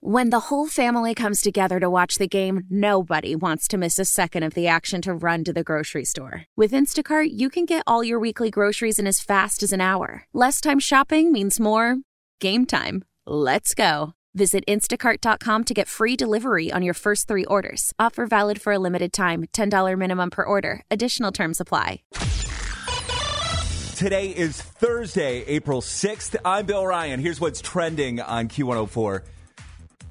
When the whole family comes together to watch the game, nobody wants to miss a second of the action to run to the grocery store. With Instacart, you can get all your weekly groceries in as fast as an hour. Less time shopping means more game time. Let's go. Visit instacart.com to get free delivery on your first three orders. Offer valid for a limited time $10 minimum per order. Additional terms apply. Today is Thursday, April 6th. I'm Bill Ryan. Here's what's trending on Q104.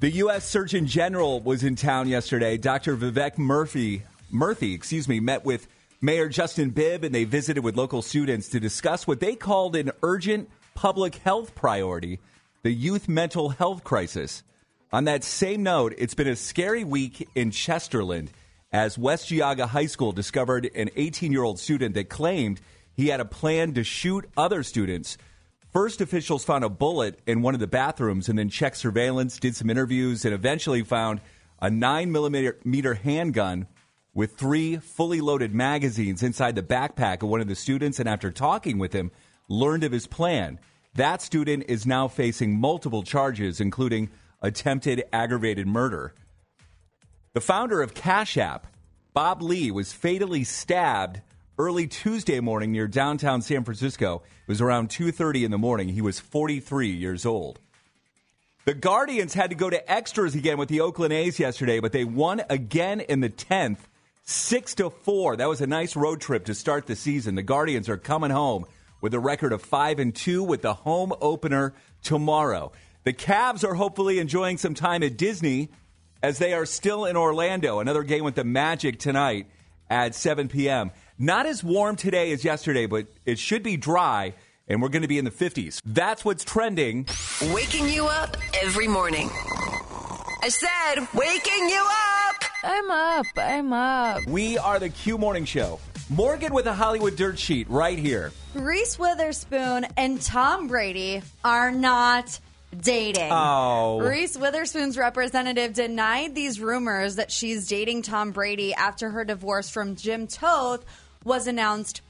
The U.S. Surgeon General was in town yesterday. Dr. Vivek Murphy, Murthy, excuse me, met with Mayor Justin Bibb and they visited with local students to discuss what they called an urgent public health priority, the youth mental health crisis. On that same note, it's been a scary week in Chesterland as West Geauga High School discovered an 18 year old student that claimed he had a plan to shoot other students First, officials found a bullet in one of the bathrooms and then checked surveillance, did some interviews, and eventually found a 9 millimeter handgun with three fully loaded magazines inside the backpack of one of the students. And after talking with him, learned of his plan. That student is now facing multiple charges, including attempted aggravated murder. The founder of Cash App, Bob Lee, was fatally stabbed early Tuesday morning near downtown San Francisco. It was around 2:30 in the morning. He was 43 years old. The Guardians had to go to extras again with the Oakland A's yesterday, but they won again in the 10th, 6 to 4. That was a nice road trip to start the season. The Guardians are coming home with a record of 5 and 2 with the home opener tomorrow. The Cavs are hopefully enjoying some time at Disney as they are still in Orlando. Another game with the Magic tonight at 7 p.m. Not as warm today as yesterday, but it should be dry, and we're going to be in the 50s. That's what's trending. Waking you up every morning. I said, waking you up. I'm up. I'm up. We are the Q Morning Show. Morgan with a Hollywood dirt sheet right here. Reese Witherspoon and Tom Brady are not dating. Oh. Reese Witherspoon's representative denied these rumors that she's dating Tom Brady after her divorce from Jim Toth was announced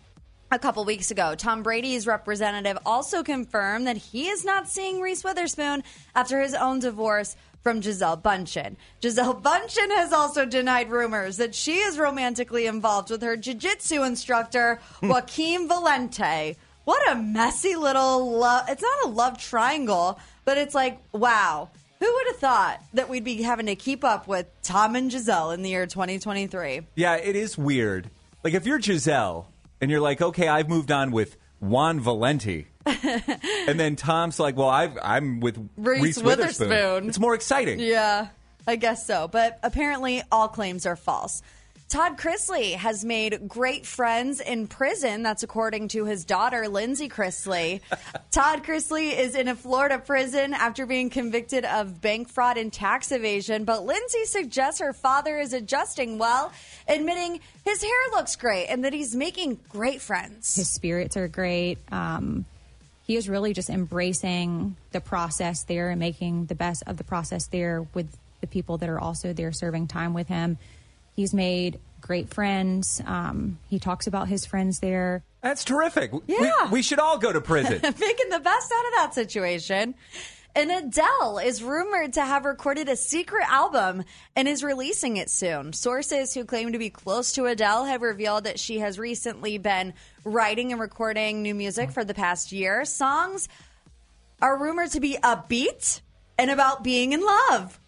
a couple weeks ago. Tom Brady's representative also confirmed that he is not seeing Reese Witherspoon after his own divorce from Gisele Bundchen. Gisele Bundchen has also denied rumors that she is romantically involved with her jiu-jitsu instructor hmm. Joaquim Valente. What a messy little love. It's not a love triangle, but it's like, wow. Who would have thought that we'd be having to keep up with Tom and Gisele in the year 2023? Yeah, it is weird. Like if you're Gisele and you're like, okay, I've moved on with Juan Valenti. and then Tom's like, well, I've, I'm with Reese Reese, Witherspoon. Witherspoon. It's more exciting. Yeah, I guess so. But apparently, all claims are false. Todd Chrisley has made great friends in prison. That's according to his daughter, Lindsay Chrisley. Todd Chrisley is in a Florida prison after being convicted of bank fraud and tax evasion. But Lindsay suggests her father is adjusting well, admitting his hair looks great and that he's making great friends. His spirits are great. Um, he is really just embracing the process there and making the best of the process there with the people that are also there serving time with him. He's made great friends. Um, he talks about his friends there. That's terrific. We- Yeah. We, should all go to prison. making the best out of that situation. And Adele is rumored to have recorded a secret album and is releasing it soon. Sources who claim to be close to Adele have revealed that she has recently been writing and recording new music for the past year. Songs are rumored to be upbeat and about being in love,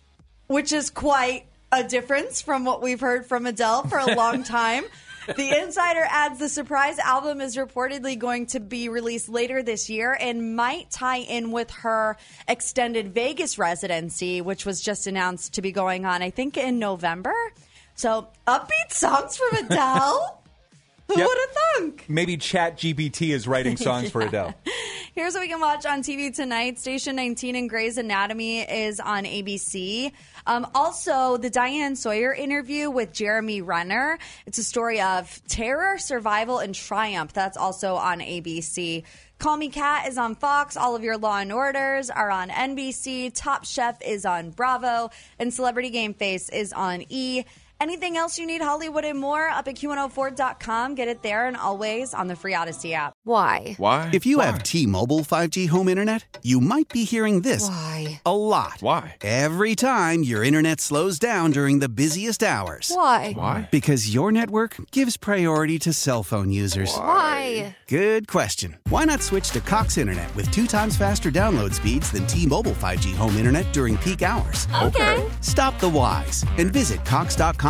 which is quite a difference from what we've heard from Adele for a long time. The Insider adds the surprise album is reportedly going to be released later this year and might tie in with her extended Vegas residency, which was just announced to be going on, I think, in November. So, upbeat songs from Adele? Who Yep. would have thunk? Maybe Chat GPT is writing songs for Adele. Here's what we can watch on TV tonight. Station 19 and Grey's Anatomy is on ABC. Um, also, the Diane Sawyer interview with Jeremy Renner. It's a story of terror, survival, and triumph. That's also on ABC. Call Me Kat is on Fox. All of your Law and Orders are on NBC. Top Chef is on Bravo. And Celebrity Game Face is on E! Anything else you need Hollywood and more up at Q104.com. Get it there and always on the free Audacy app. Why? Why? If you Why? have T-Mobile 5G home internet, you might be hearing this Why? a lot. Why? Every time your internet slows down during the busiest hours. Why? Why? Because your network gives priority to cell phone users. Why? Good question. Why not switch to Cox Internet with two times faster download speeds than T-Mobile 5G home internet during peak hours? Okay. Stop the whys and visit cox.com